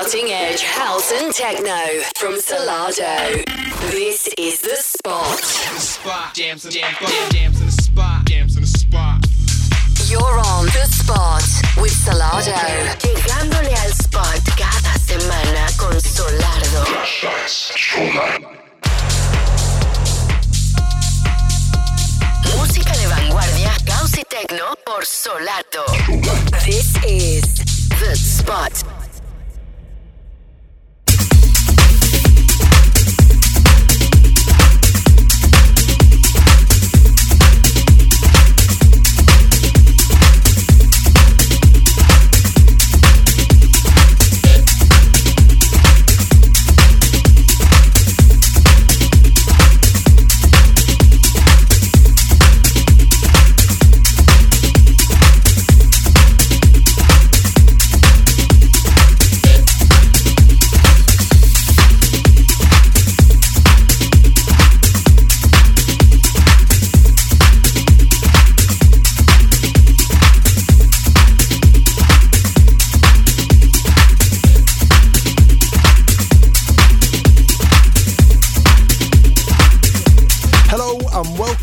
cutting edge house and techno from Solardo. This is the spot. Spot. Jams in jam, jam, jams in the spot. Jams in the spot. You're on the spot with Solardo. Llegándole al spot cada semana con Solardo. Música de vanguardia, house y techno por Solardo. This is The Spot.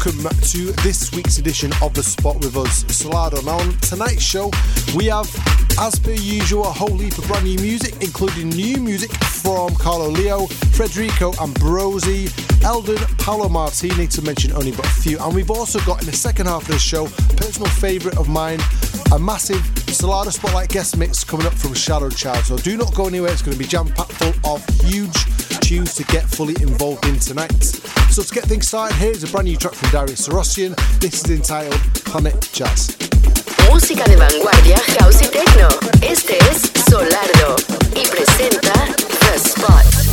Welcome to this week's edition of The Spot with us, Solardo. Now, on tonight's show, we have, as per usual, a whole heap of brand new music, including new music from Carlo Lio, Federico Ambrosi, Eldon, Paolo Martini, to mention only but a few. And we've also got in the second half of the show, personal favourite of mine, a massive Solardo Spotlight guest mix coming up from Shadow Child. So do not go anywhere, it's going to be jam packed full of huge tunes to get fully involved in tonight. So to get things started, here's a brand new track from Darius Syrossian. This is entitled Planet Jazz. Música de vanguardia, house y techno. Este es Solardo y presenta The Spot.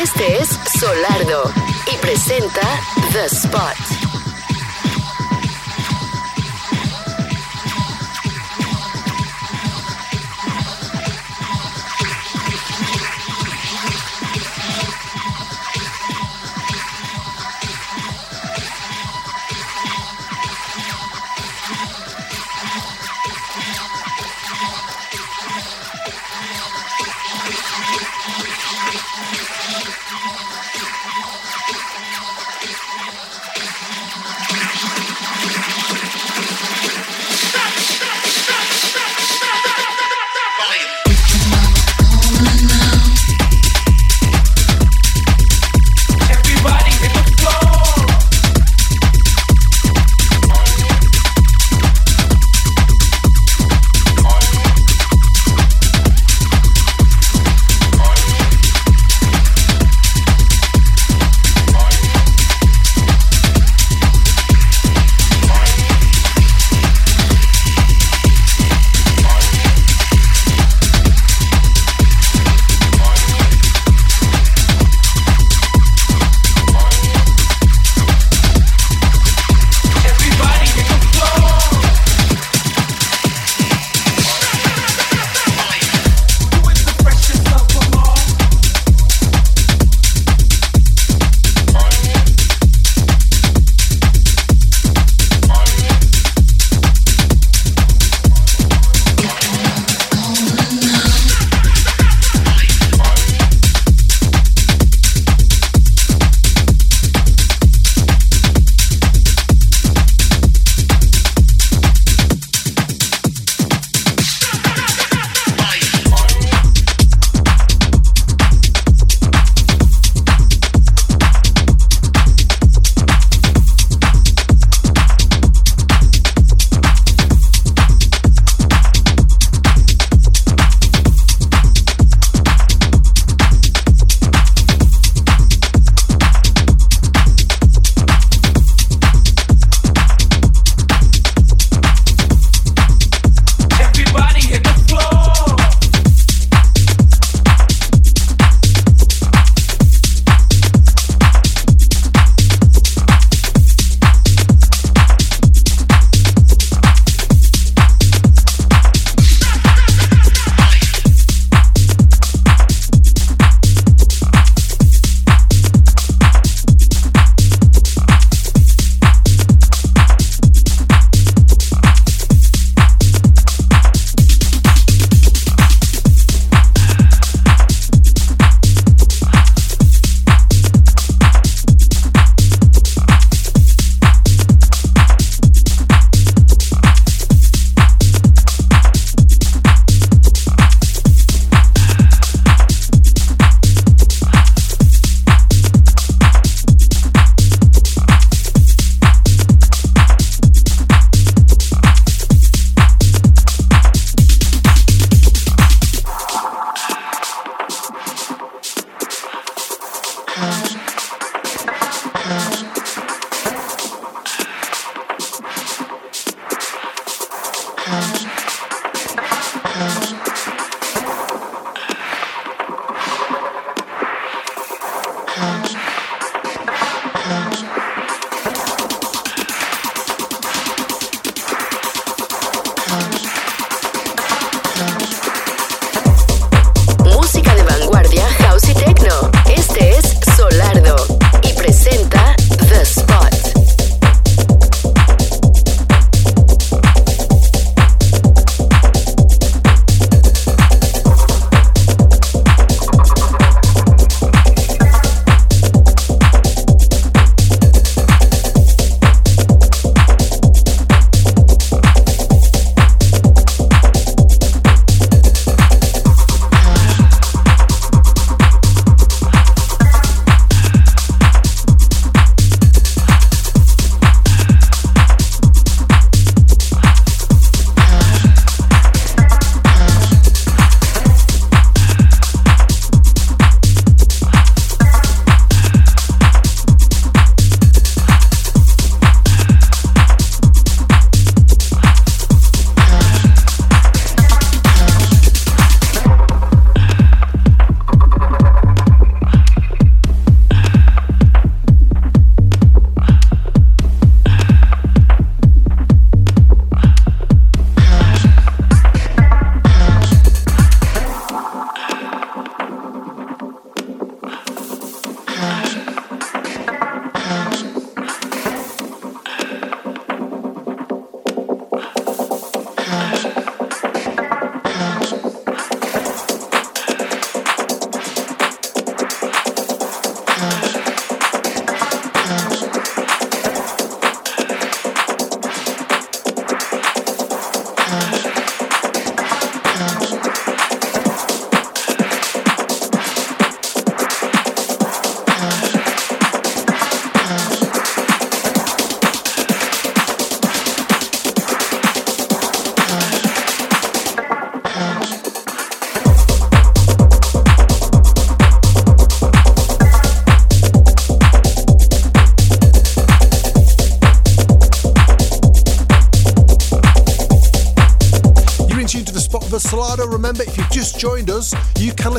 Este es Solardo y presenta The. Spot close.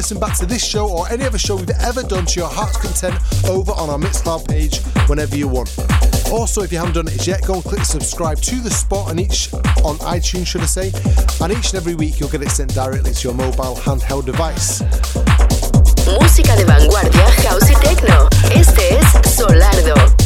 Listen back to this show or any other show we've ever done to your heart's content over on our Mixcloud page whenever you want. Also, if you haven't done it yet, go and click subscribe to the spot on each on iTunes, should I say? And each and every week you'll get it sent directly to your mobile handheld device. Música de vanguardia, house y techno. Este es Solardo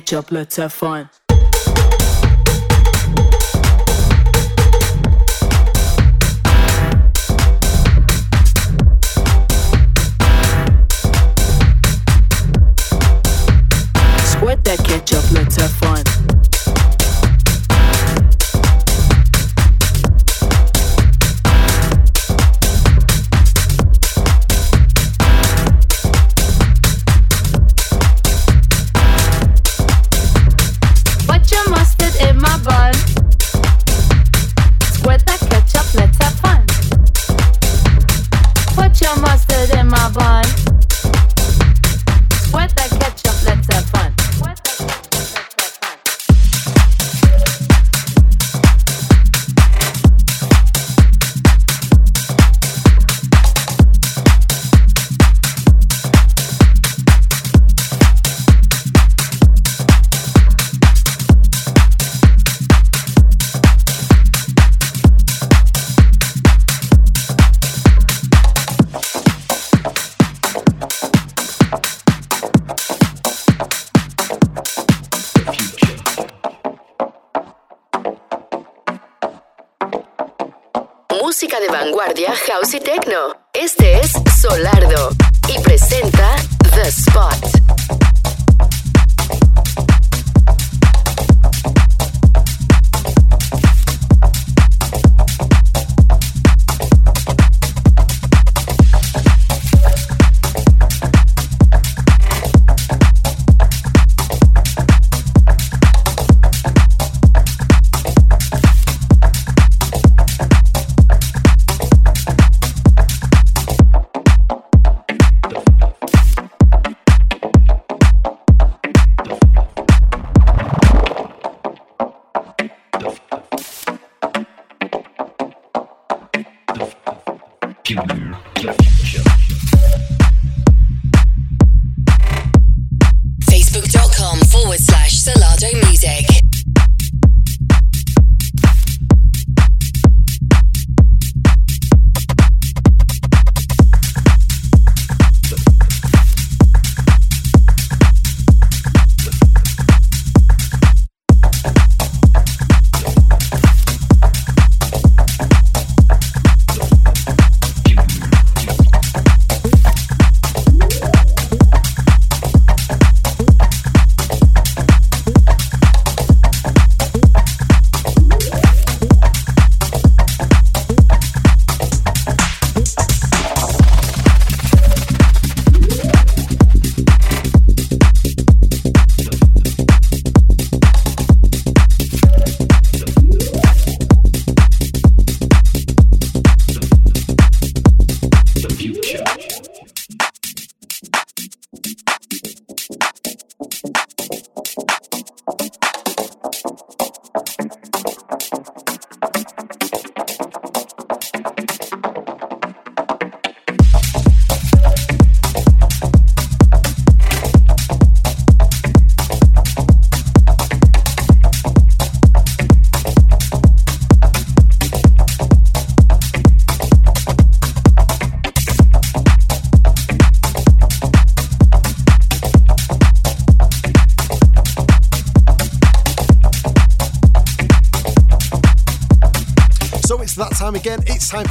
ketchup, let's have fun.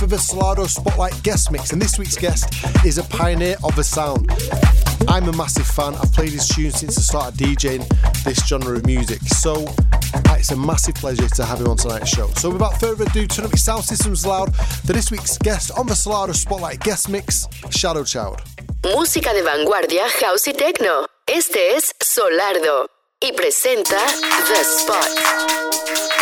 For the Solardo Spotlight guest mix, and this week's guest is a pioneer of the sound. I'm a massive fan, I've played his tunes since I started DJing this genre of music, so it's a massive pleasure to have him on tonight's show. So, without further ado, turn up your sound systems loud for this week's guest on the Solardo Spotlight guest mix, Shadow Child. Música de vanguardia, house y techno. Este es Solardo y presenta The Spot.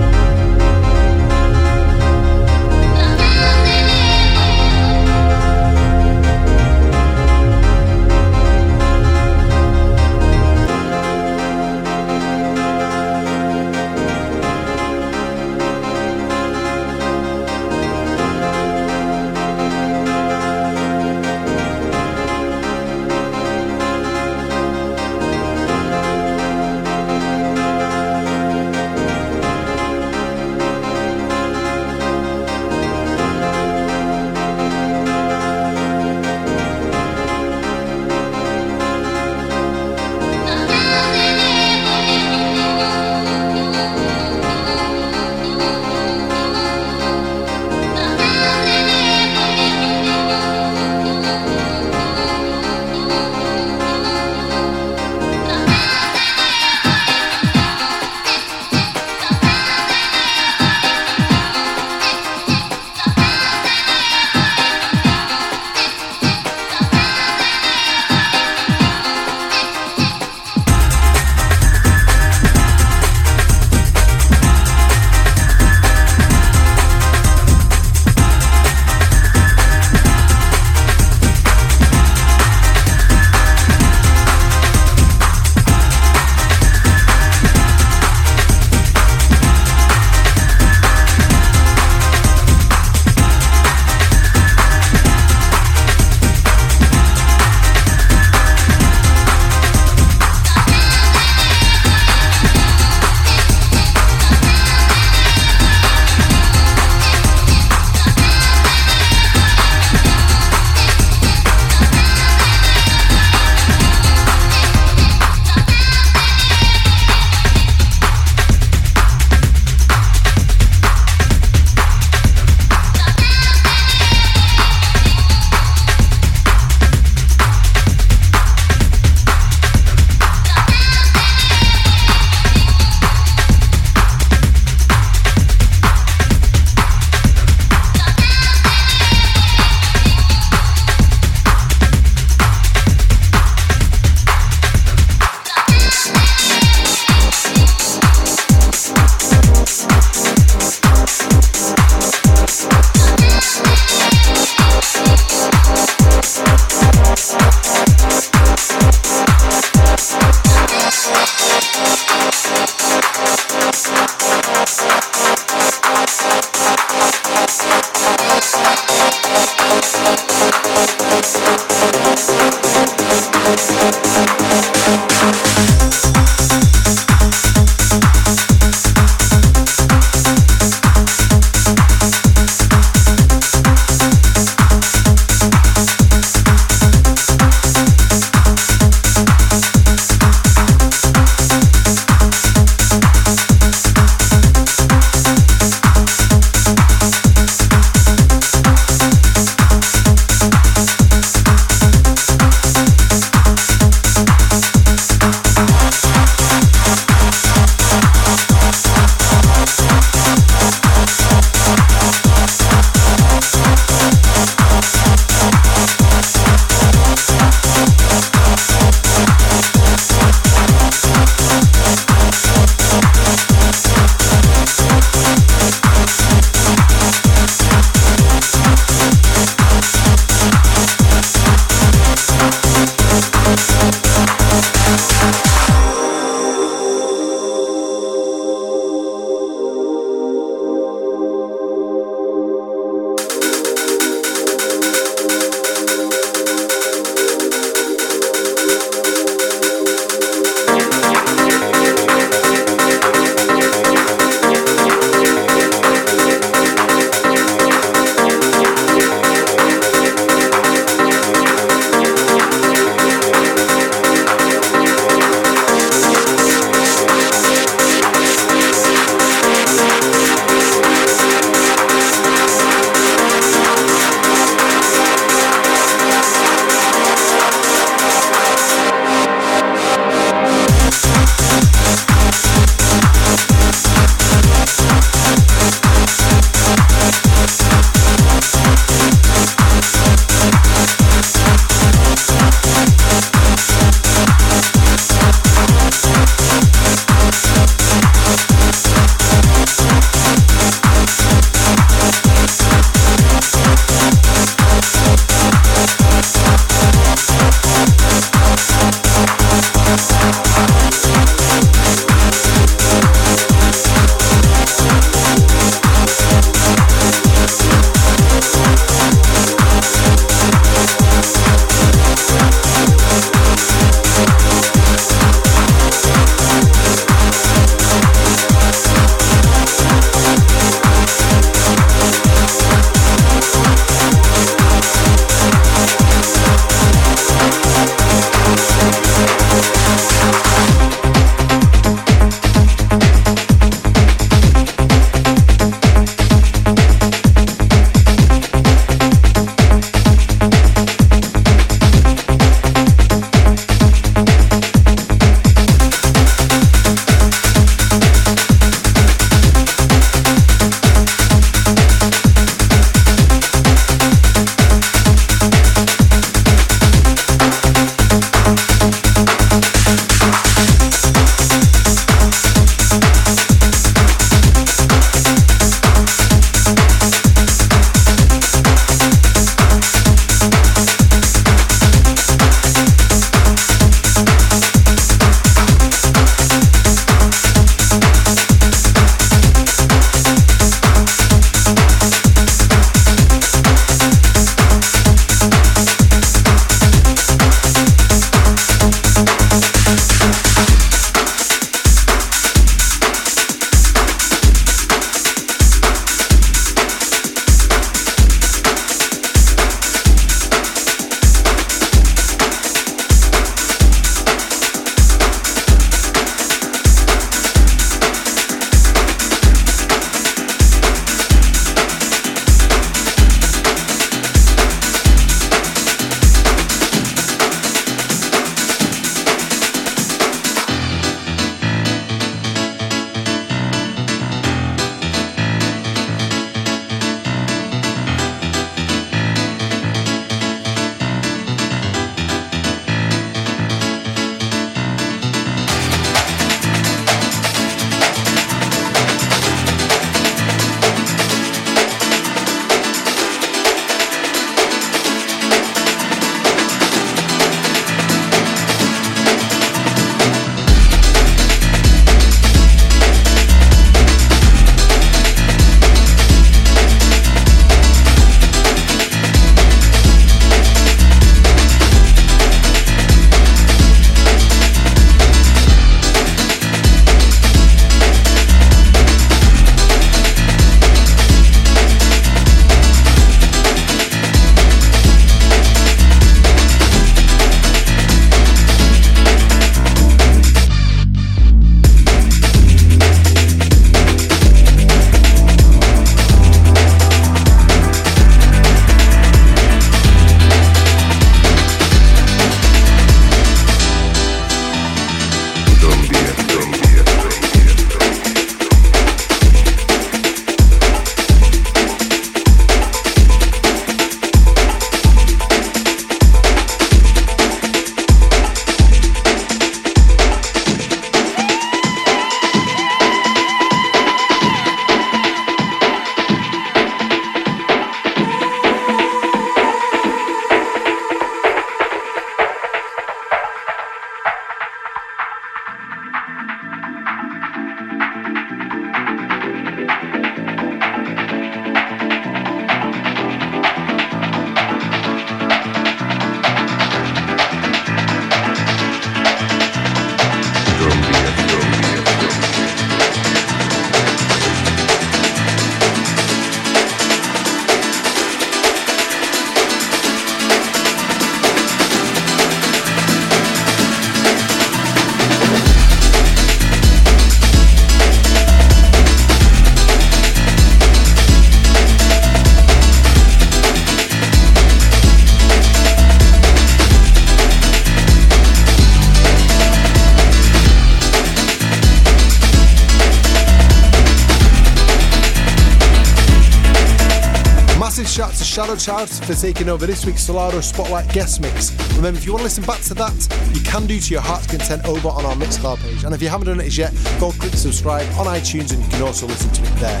Child for taking over this week's Solardo Spotlight guest mix. Remember, if you want to listen back to that, you can do to your heart's content over on our Mixcloud page. And if you haven't done it as yet, go click subscribe on iTunes and you can also listen to it there.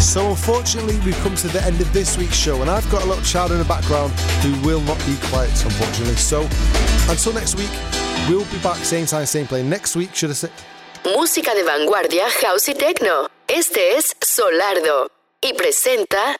So unfortunately, we've come to the end of this week's show, and I've got a little child in the background who will not be quiet, unfortunately. So until next week, we'll be back same time, same place. Next week, should I say? Música de vanguardia, house y techno. Este es Solardo y presenta.